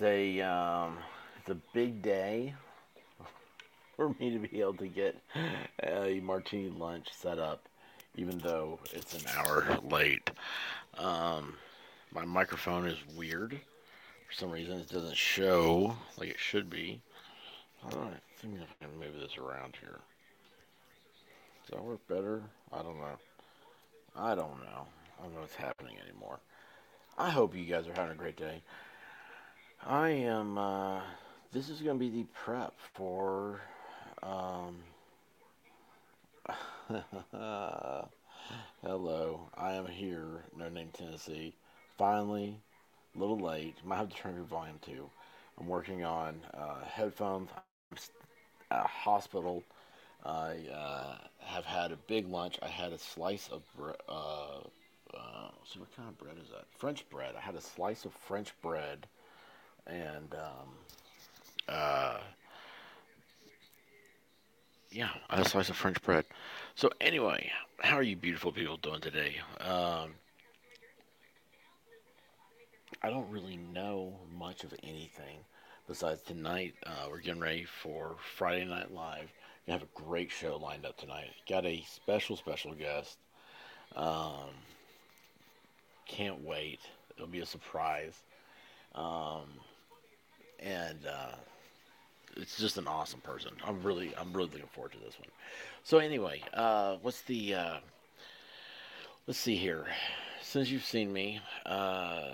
it's a um, it's a big day for me to be able to get a martini lunch set up, even though it's an hour late. Um, my microphone is weird for some reason. It doesn't show like it should be. All right, I can move this around here. Does that work better? I don't know. I don't know. I don't know what's happening anymore. I hope you guys are having a great day. I am. Uh, this is going to be the prep for. Um, hello, I am here. No name Tennessee. Finally, a little late. Might have to turn your volume to. I'm working on uh, headphones. I'm at a hospital. I uh, have had a big lunch. I had a slice of bread. Uh, uh, so what kind of bread is that? French bread. I had a slice of French bread, and um, uh, yeah, a slice of French bread. So anyway, how are you beautiful people doing today? Um, I don't really know much of anything besides tonight. Uh, we're getting ready for Friday Night Live. We have a great show lined up tonight. Got a special, special guest. Um, can't wait. It'll be a surprise. Um, and uh, it's just an awesome person. I'm really, I'm really looking forward to this one. So anyway, uh, what's the? Uh, let's see here. Since you've seen me, uh,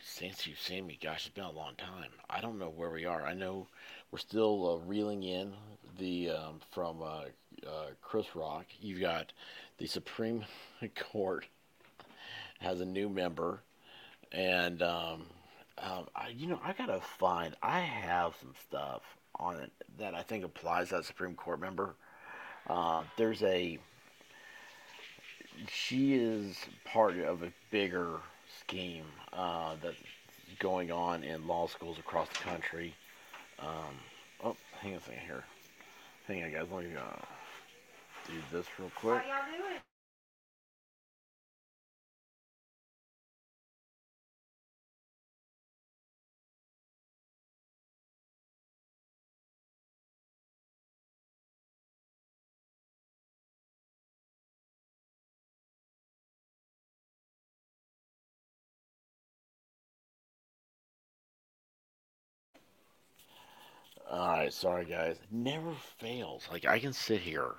since you've seen me, gosh, it's been a long time. I don't know where we are. I know we're still uh, reeling in the um, from uh, uh, Chris Rock. You've got the Supreme Court has a new member, and um, um, I, you know I gotta find. I have some stuff on it that I think applies to that Supreme Court member. Uh, there's a. She is part of a bigger scheme uh, that's going on in law schools across the country. Um, oh, hang on a second here. Hang on, guys. Let me uh, do this real quick. All right, sorry guys. Never fails. Like I can sit here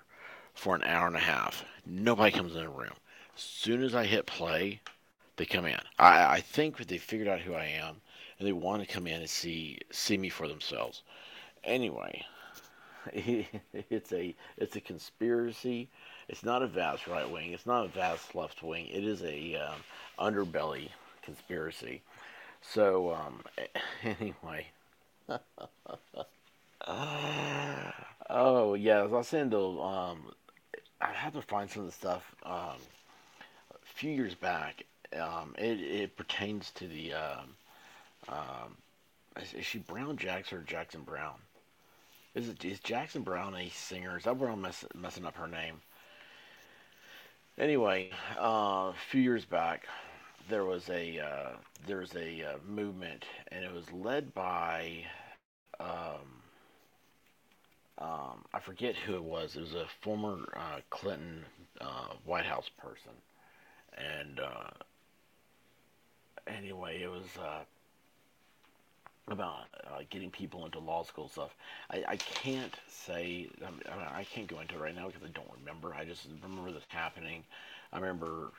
for an hour and a half. Nobody comes in the room. As soon as I hit play, they come in. I, I think they figured out who I am, and they want to come in and see see me for themselves. Anyway, it's a it's a conspiracy. It's not a vast right wing. It's not a vast left wing. It is a um, underbelly conspiracy. So um, anyway. oh yeah, I was saying though, um, I had to find some of the stuff um, a few years back. Um, it, it pertains to the um, um, is, is she Brown Jackson or Jackson Brown? Is it is Jackson Brown a singer? Is that where I'm mess, messing up her name? Anyway, uh, a few years back, there was a uh, there was a uh, movement, and it was led by um, um, I forget who it was. It was a former uh, Clinton uh, White House person, and uh, anyway, it was uh, about uh, getting people into law school stuff. I, I can't say I, mean, I can't go into it right now because I don't remember. I just remember this happening. I remember.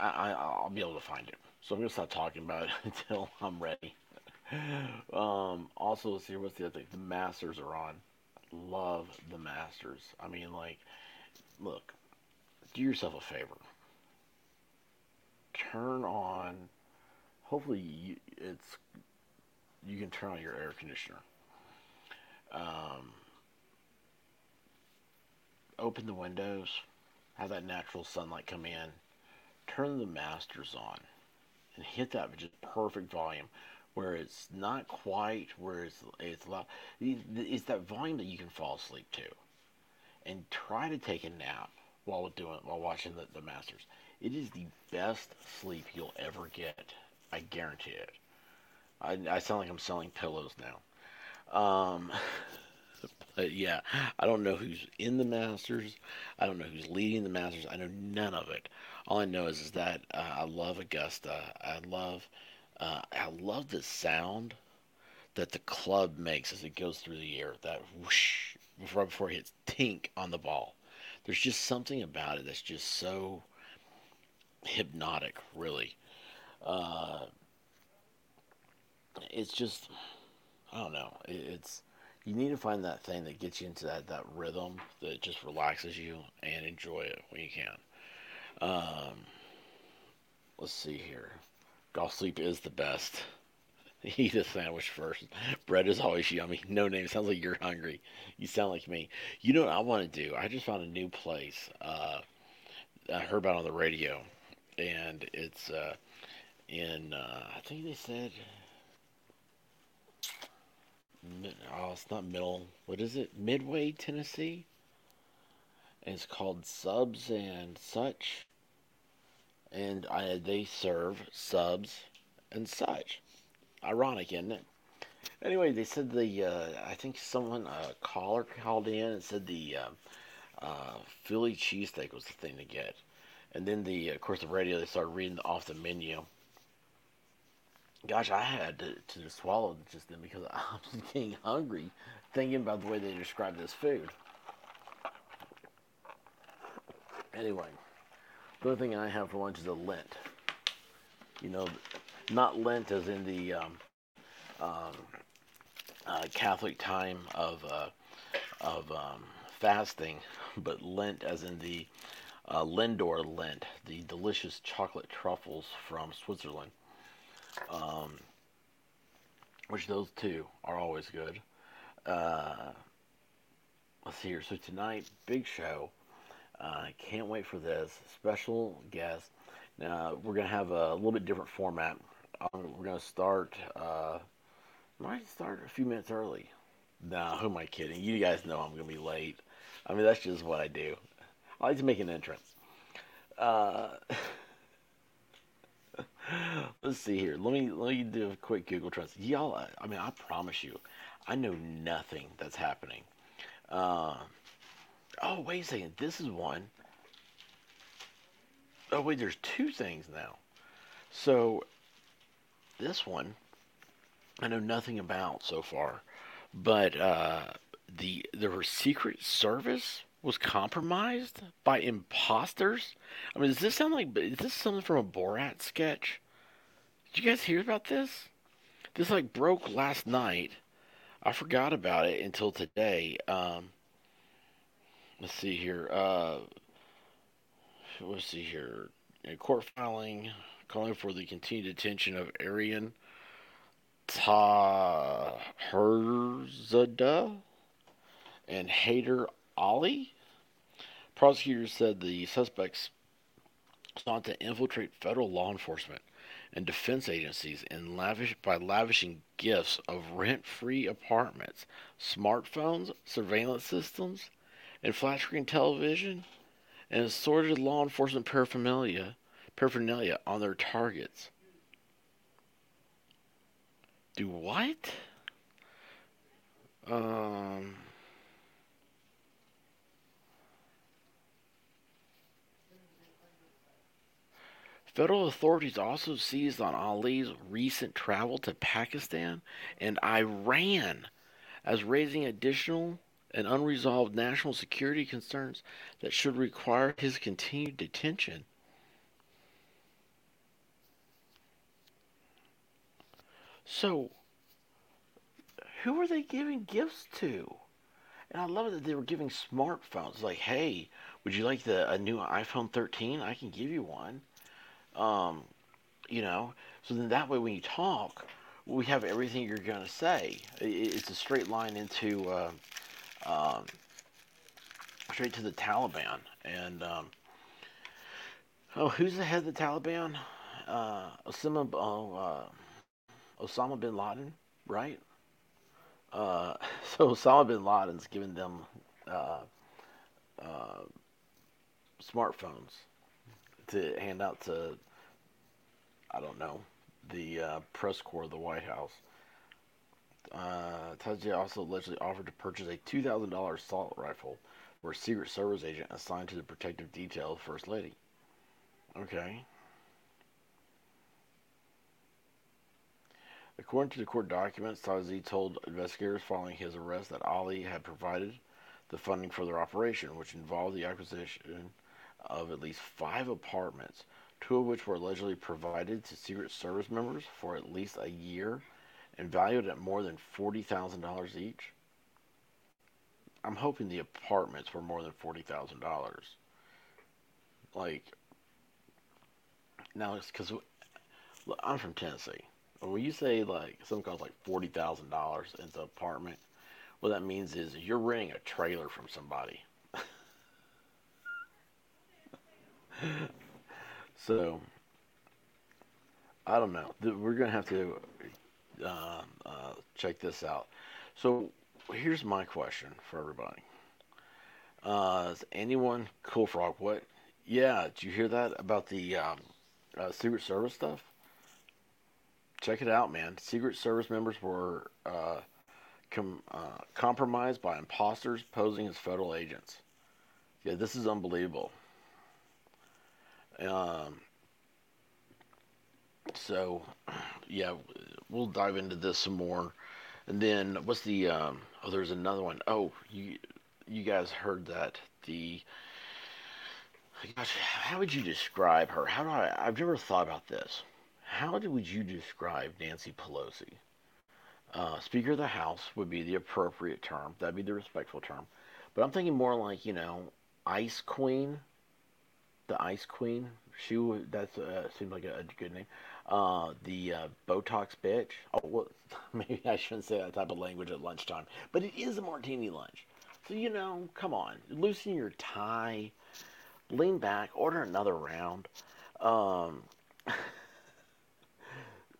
I, I I'll be able to find it. So I'm gonna stop talking about it until I'm ready. Um, also, let's see what's the other thing. The Masters are on. Love the Masters. I mean, like, look, do yourself a favor. Turn on. Hopefully, you, it's you can turn on your air conditioner. Um, open the windows. Have that natural sunlight come in. Turn the Masters on, and hit that just perfect volume where it's not quite where it's it's loud. It's that volume that you can fall asleep to, and try to take a nap while doing while watching the, the Masters. It is the best sleep you'll ever get. I guarantee it. I, I sound like I'm selling pillows now. Um, but yeah, I don't know who's in the Masters. I don't know who's leading the Masters. I know none of it. All I know is, is that uh, I love Augusta. I love uh, I love the sound that the club makes as it goes through the air. That whoosh before it hits tink on the ball. There's just something about it that's just so hypnotic, really. Uh, it's just I don't know. It's you need to find that thing that gets you into that, that rhythm that just relaxes you and enjoy it when you can. Um, let's see here. Golf sleep is the best. Eat a sandwich first. Bread is always yummy. No name. Sounds like you're hungry. You sound like me. You know what I want to do? I just found a new place. Uh, I heard about on the radio, and it's uh, in. Uh, I think they said oh, it's not middle. What is it? Midway, Tennessee. And it's called Subs and Such. And I, they serve subs and such. Ironic, isn't it? Anyway, they said the uh, I think someone a caller called in and said the uh, uh, Philly cheesesteak was the thing to get, and then the of course the radio they started reading off the menu Gosh, I had to, to swallow just then because I was getting hungry thinking about the way they described this food. Anyway, the other thing I have for lunch is a Lent. You know, not Lent as in the um, um, uh, Catholic time of uh, of um, fasting, but Lent as in the uh, Lindor Lent, the delicious chocolate truffles from Switzerland um, which those two are always good. Uh, let's see here. So tonight, big show. Uh, can't wait for this special guest. Now we're gonna have a, little bit different format. Um, we're gonna start. Uh, might start a few minutes early. Nah, who am I kidding? You guys know I'm gonna be late. I mean that's just what I do. I like to make an entrance. Uh, Let's see here. Let me let me do a quick Google Translate. Y'all, I, I mean, I promise you, I know nothing that's happening. Uh, oh, wait a second. This is one. Oh wait, there's two things now. So this one, I know nothing about so far, but uh, the the Secret Service was compromised by imposters? I mean, does this sound like is this something from a Borat sketch? Did you guys hear about this? This like broke last night. I forgot about it until today. Um, let's see here. Uh, let's see here. A court filing calling for the continued detention of Arian Taherzadeh and Haider Ali. Prosecutors said the suspects sought to infiltrate federal law enforcement and defense agencies in lavish, by lavishing gifts of rent-free apartments, smartphones, surveillance systems, and flat screen television, and assorted law enforcement paraphernalia, paraphernalia on their targets. Do what? Um. Federal authorities also seized on Ali's recent travel to Pakistan and Iran as raising additional and unresolved national security concerns that should require his continued detention. So, who are they giving gifts to? And I love that they were giving smartphones. Like, hey, would you like the a new iPhone 13? I can give you one. Um, you know, so then that way when you talk, we have everything you're going to say. It's a straight line into uh, um, straight to the Taliban. And um, oh, who's the head of the Taliban? Uh, Osama, oh, uh, Osama bin Laden, right? Uh, so Osama bin Laden's giving them uh, uh, smartphones to hand out to I don't know the uh, press corps of the White House. Uh, also allegedly offered to purchase a $2,000 assault rifle for a Secret Service agent assigned to the protective detail of First Lady. Okay. According to the court documents, Tazi told investigators following his arrest that Ali had provided the funding for their operation, which involved the acquisition of at least five apartments, two of which were allegedly provided to Secret Service members for at least a year and valued at more than $40,000 each. I'm hoping the apartments were more than $40,000. Like, now it's because I'm from Tennessee. When you say like something costs like $40,000 in the apartment, what that means is you're renting a trailer from somebody. so, I don't know. We're to have to uh, uh, check this out. So, here's my question for everybody. Uh, is anyone cool frog? What? Yeah, did you hear that about the um, uh, Secret Service stuff? Check it out, man. Secret Service members were uh, com- uh, compromised by imposters posing as federal agents. Yeah, this is unbelievable. Um, so, yeah, we'll dive into this some more. And then, what's the? Um, oh, there's another one. Oh, you you guys heard that the. Gosh, how would you describe her? How do I? I've never thought about this. How do, would you describe Nancy Pelosi? Uh, Speaker of the House would be the appropriate term. That'd be the respectful term. But I'm thinking more like you know, Ice Queen. The Ice Queen. She would. That uh, seems like a, a, good name. Uh, the uh, Botox bitch. Oh, well, maybe I shouldn't say that type of language at lunchtime. But it is a martini lunch. So you know, come on, loosen your tie, lean back, order another round. Um,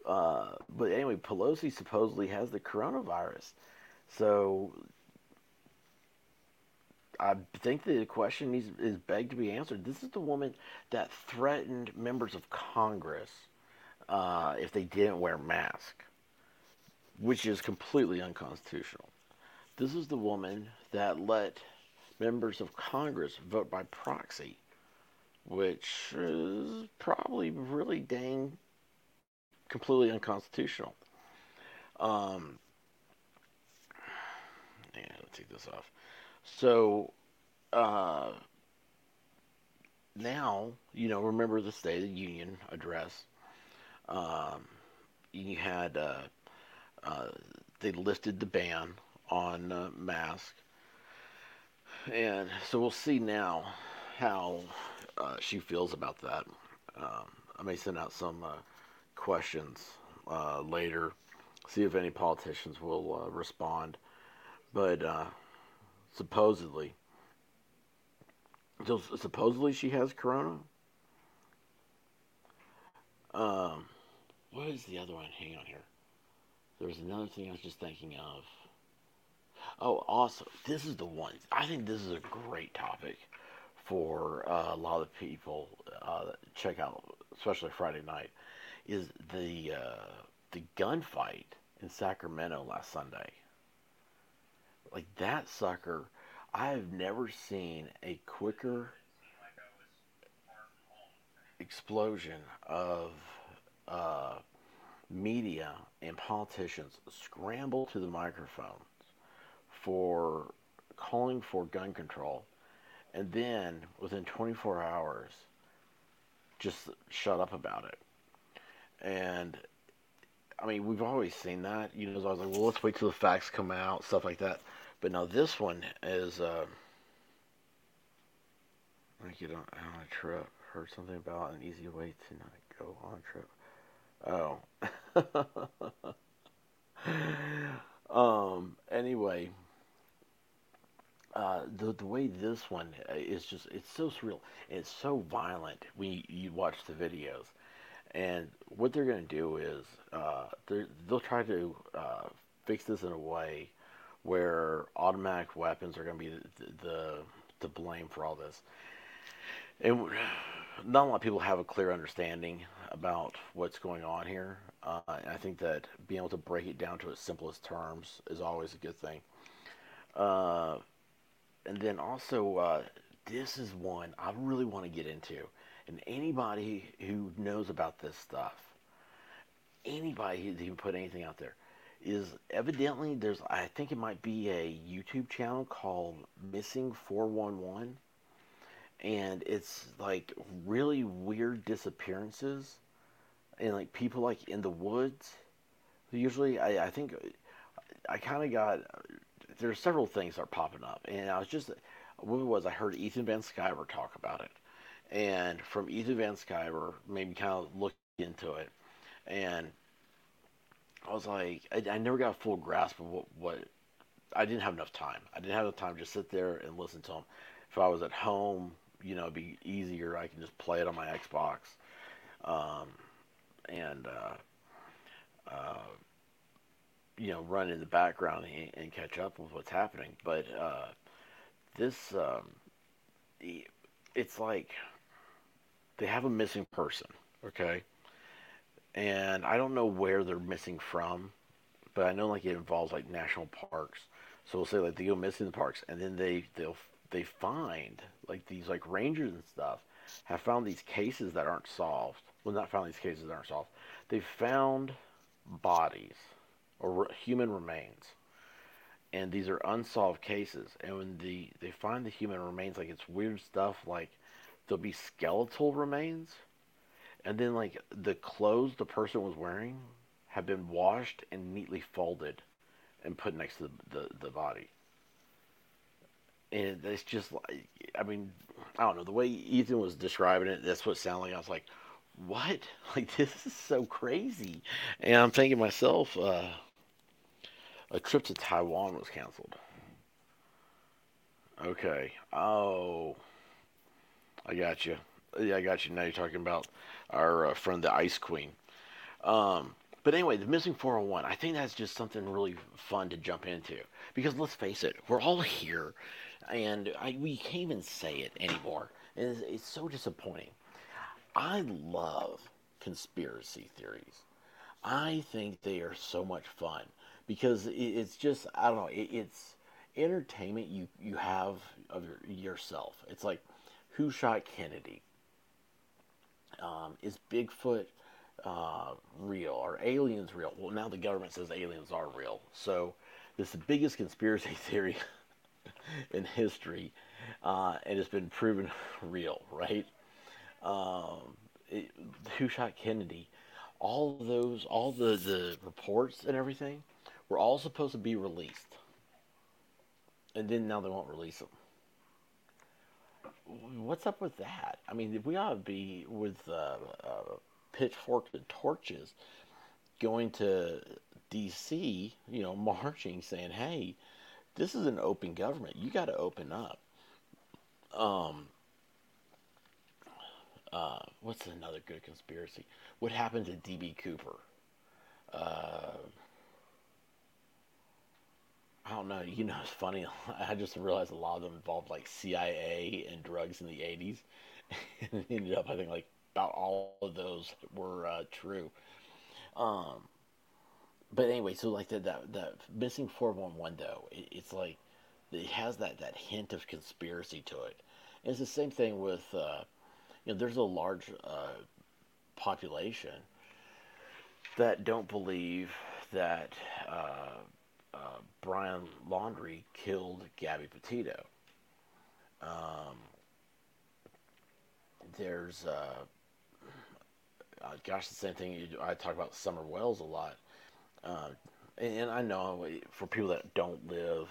Uh, but anyway, Pelosi supposedly has the coronavirus. So I think the question is, is begged to be answered. This is the woman that threatened members of Congress uh, if they didn't wear masks, which is completely unconstitutional. This is the woman that let members of Congress vote by proxy, which is probably really dang completely unconstitutional. Um, yeah, let's take this off. So, uh, now, you know, remember the State of the Union address. Um, you had, uh, uh, they lifted the ban on uh, mask. And so we'll see now how uh, she feels about that. Um, I may send out some uh, questions uh, later. See if any politicians will respond. But uh, supposedly, supposedly she has corona. Um, what is the other one? Hang on here. There's another thing I was just thinking of. Oh, also, this is the one. I think this is a great topic for uh, a lot of people. Uh, check out, especially Friday night is the uh, the gunfight in Sacramento last Sunday. Like that sucker, I have never seen a quicker explosion of uh, media and politicians scramble to the microphones for calling for gun control, and then within 24 hours, just shut up about it. And I mean, we've always seen that. You know, I was like, well, let's wait till the facts come out, stuff like that. But now this one is, uh, like you don't, don't a trip. Heard something about an easy way to not go on a trip. Oh. um. Anyway, uh, the the way this one is just it's so surreal. It's so violent when you, you watch the videos and what they're going to do is uh, they'll try to uh, fix this in a way where automatic weapons are going to be the, the, the blame for all this. And not a lot of people have a clear understanding about what's going on here. Uh, I think that being able to break it down to its simplest terms is always a good thing. Uh, and then also, uh, this is one I really want to get into. And anybody who knows about this stuff, anybody who can put anything out there, is evidently there's I think it might be a YouTube channel called Missing 411 and it's like really weird disappearances and like people like in the woods. Usually I, I think I kind of got there's several things that are popping up and I was just what it was I heard Ethan Van Sciver talk about it. And from Ethan Van Sciver maybe kind of look into it and I was like, I, I never got a full grasp of what, what I didn't have enough time. I didn't have enough time to just sit there and listen to him If I was at home, you know, be easier. I can just play it on my Xbox, um, and uh, uh, you know, run in the background and, and, catch up with what's happening. But uh, this, um, it's like they have a missing person. Okay, and I don't know where they're missing from, but I know like it involves like national parks. So we'll say like they go missing in the parks, and then they they'll they find like these like rangers and stuff have found these cases that aren't solved. Well, not found these cases that aren't solved. They've found bodies or human remains, and these are unsolved cases. And when the they find the human remains, like it's weird stuff. Like there'll be skeletal remains and then like the clothes the person was wearing have been washed and neatly folded and put next to the, the, the body. And it's just like, I mean, I don't know, the way Ethan was describing it, that's what it sounded like. I was like, what? Like, this is so crazy. And I'm thinking myself, uh, a trip to Taiwan was canceled. Okay. Oh, I got you. Yeah, I got you. Now you're talking about our uh, friend, the Ice Queen. Um, but anyway, the missing 401, I think that's just something really fun to jump into. Because let's face it, we're all here, and I, we can't even say it anymore. It's, it's so disappointing. I love conspiracy theories. I think they are so much fun because it's just I don't know. it's entertainment you you have of your, yourself. It's like who shot Kennedy? Um, is Bigfoot uh, real? Are aliens real? Well, now the government says aliens are real. So this is the biggest conspiracy theory in history, uh, and it's been proven real, right? Um, it, who shot Kennedy? All those, all the, the reports and everything were all supposed to be released. And then now they won't release them what's up with that? I mean, we ought to be with uh, uh, pitchforks and torches going to D.C., you know, marching, saying, hey, this is an open government. You got to open up. Um, uh, what's another good conspiracy? What happened to D.B. Cooper? Uh, I don't know. You know, it's funny. I just realized a lot of them involved like CIA and drugs in the 80s. and ended up, I think, like about all of those were uh, true. Um, but anyway, so like that that, that missing 411 though, it, it's like it has that, that hint of conspiracy to it. And it's the same thing with, uh, you know, there's a large uh, population that don't believe that. Uh, uh, Brian Laundrie killed Gabby Petito. Um, there's, uh, uh, gosh, the same thing. I talk about Summer Wells a lot. Uh, and, I know for people that don't live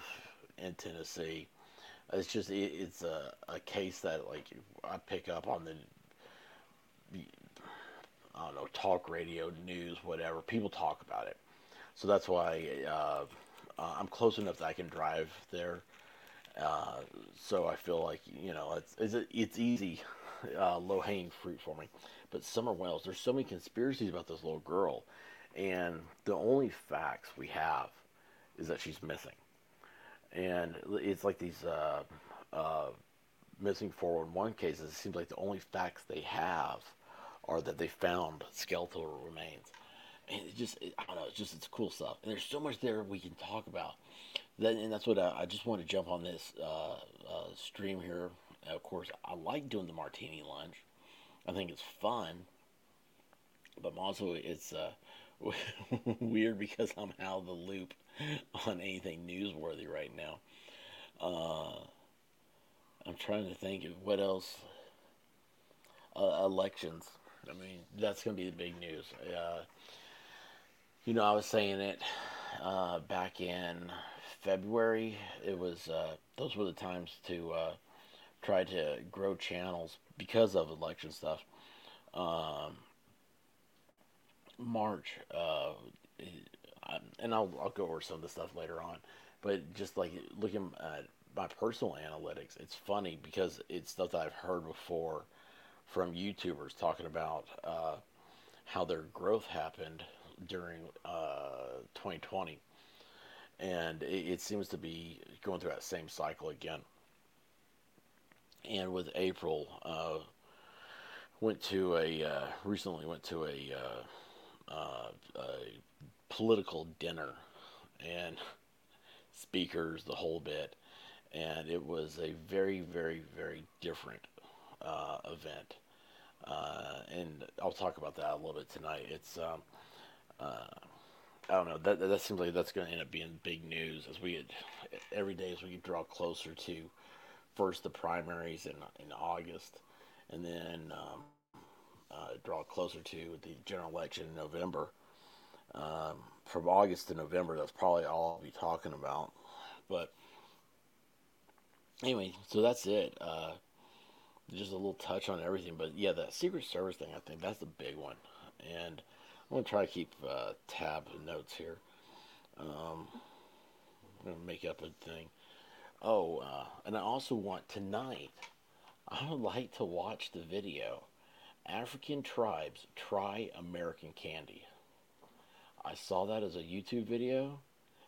in Tennessee, it's just, it, it's a, a case that, like, I pick up on the, I don't know, talk radio, news, whatever. People talk about it. So that's why uh, I'm close enough that I can drive there, uh, so I feel like you know it's it's, it's easy, uh, low hanging fruit for me. But Summer Wells, there's so many conspiracies about this little girl, and the only facts we have is that she's missing, and it's like these uh, uh, missing 411 cases. It seems like the only facts they have are that they found skeletal remains and it just it, I don't know, it's just it's cool stuff. And there's so much there we can talk about. That, and that's what I, I just want to jump on this uh, uh, stream here. Of course, I like doing the martini lunch. I think it's fun, but also it's uh, weird because I'm out of the loop on anything newsworthy right now. Uh, I'm trying to think of what else. Uh, elections. I mean, that's going to be the big news. Uh, you know, I was saying it uh, back in February. It was uh, those were the times to uh, try to grow channels because of election stuff. Um, March, uh, and I'll I'll go over some of the stuff later on, but just like looking at my personal analytics, it's funny because it's stuff that I've heard before from YouTubers talking about uh, how their growth happened during uh, 2020, and it, it, seems to be going through that same cycle again. And with April, uh, went to a uh, recently went to a, uh, a political dinner and speakers the whole bit, and it was a very very very different uh, event. Uh, and I'll talk about that a little bit tonight. It's um, uh, I don't know. That that seems like that's going to end up being big news as we every day as we draw closer to first the primaries in in August, and then um, uh, draw closer to the general election in November. Um, from August to November, that's probably all I'll be talking about. But anyway, so that's it. Uh, just a little touch on everything, but yeah, the Secret Service thing, I think that's the big one, and I'm gonna try to keep uh, tab notes here. Um, I'm gonna make up a thing. Oh, uh, and I also want tonight. I would like to watch the video. African tribes try American candy. I saw that as a YouTube video,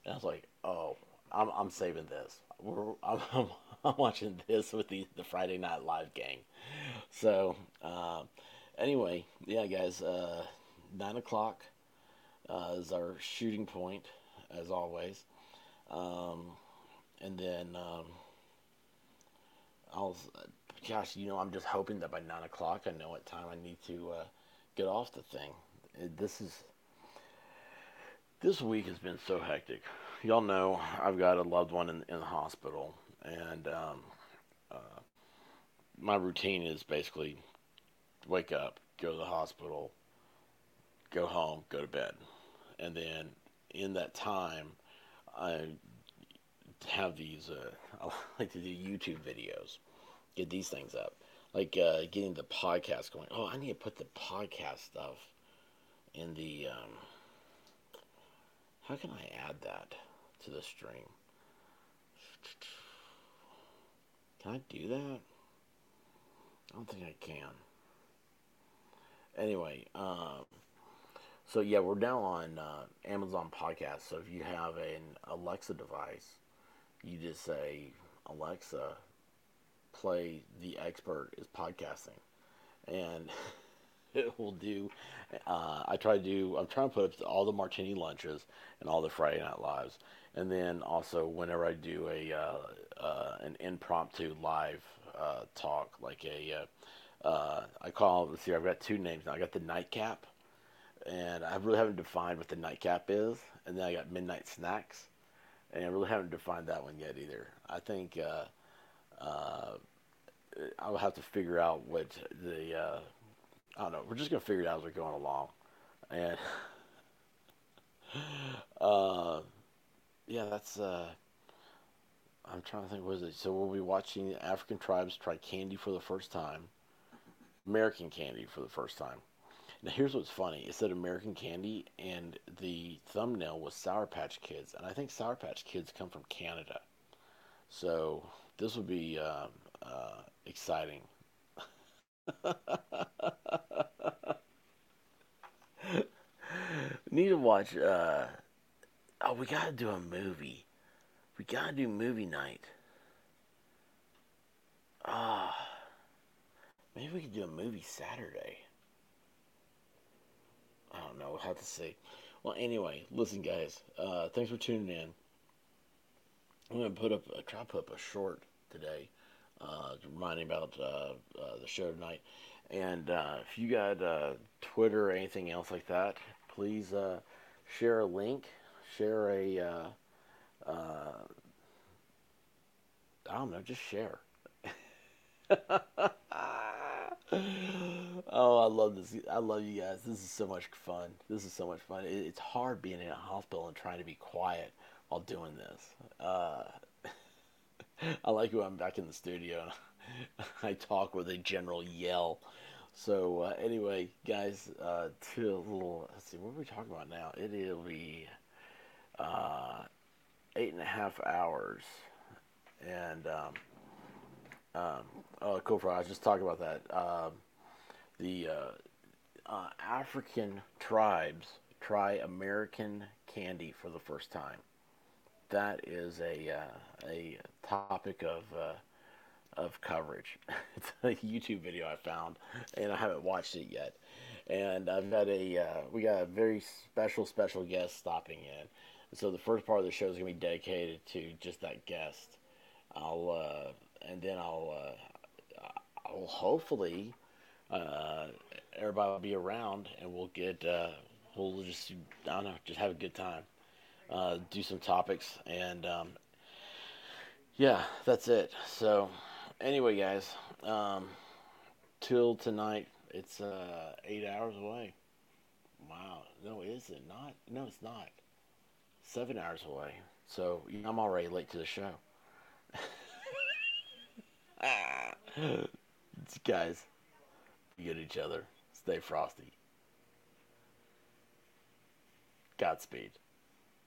and I was like, "Oh, I'm, I'm saving this. We're, I'm, I'm, I'm watching this with the, the Friday Night Live gang." So, uh, anyway, yeah, guys. Uh, nine o'clock uh, is our shooting point, as always. Um, and then um, I'll, gosh, you know, I'm just hoping that by nine o'clock I know what time I need to uh, get off the thing. This is this week has been so hectic. Y'all know I've got a loved one in, in the hospital, and um, uh, my routine is basically wake up, go to the hospital, go home, go to bed. And then in that time, I have these, uh, I like to do YouTube videos, get these things up. Like uh, getting the podcast going. Oh, I need to put the podcast stuff in the. Um, how can I add that to the stream? Can I do that? I don't think I can. Anyway, um, so yeah, we're now on uh, Amazon Podcast. So if you have an Alexa device, you just say Alexa, play the expert is podcasting, and it will do. Uh, I try to do. I'm trying to put up all the martini lunches and all the Friday Night Lives, and then also whenever I do a uh, uh, an impromptu live uh, talk, like a uh, I call. Let's see, I've got two names now. I got the nightcap and I really haven't defined what the nightcap is. And then I got midnight snacks, and I really haven't defined that one yet either. I think uh, I'll have to figure out what the uh, I don't know. We're just gonna figure it out as we're going along, and uh, yeah, that's. Uh, I'm trying to think. What is it? So we'll be watching African tribes try candy for the first time, American candy for the first time. Now, here's what's funny. It said American Candy, and the thumbnail was Sour Patch Kids. And I think Sour Patch Kids come from Canada. So, this would be uh, uh, exciting. Need to watch. Uh, oh, we gotta do a movie. We gotta do movie night. Ah, maybe we could do a movie Saturday. I don't know We'll have to see. Well, anyway, listen, guys. Uh, thanks for tuning in. I'm gonna put up, uh, try to put up a short today, uh, reminding about uh, uh, the show tonight. And uh, if you got uh, Twitter or anything else like that, please share a link, share a, I don't know, just share. oh, I love this. I love you guys. This is so much fun. This is so much fun. It, it's hard being in a hospital and trying to be quiet while doing this. Uh, I like when I'm back in the studio I talk with a general yell. So uh, anyway, guys, uh, to a little. Let's see, what are we talking about now? It'll be uh, eight and a half hours, and um, um, oh, cool. I was just talking about that. Um, the uh, uh, African tribes try American candy for the first time. That is a uh, a topic of uh, of coverage. it's a YouTube video I found, and I haven't watched it yet. And I've got a uh, we got a very special special guest stopping in. So the first part of the show is gonna be dedicated to just that guest. I'll uh, and then I'll uh, I'll hopefully uh, everybody will be around and we'll get we'll just I don't know just have a good time. Uh, do some topics and um, yeah, that's it. So anyway, guys, um, till tonight, it's uh, eight hours away. Wow, no, is it not? No, it's not. Seven hours away. So I'm already late to the show. guys, be good each other. Stay frosty. Godspeed.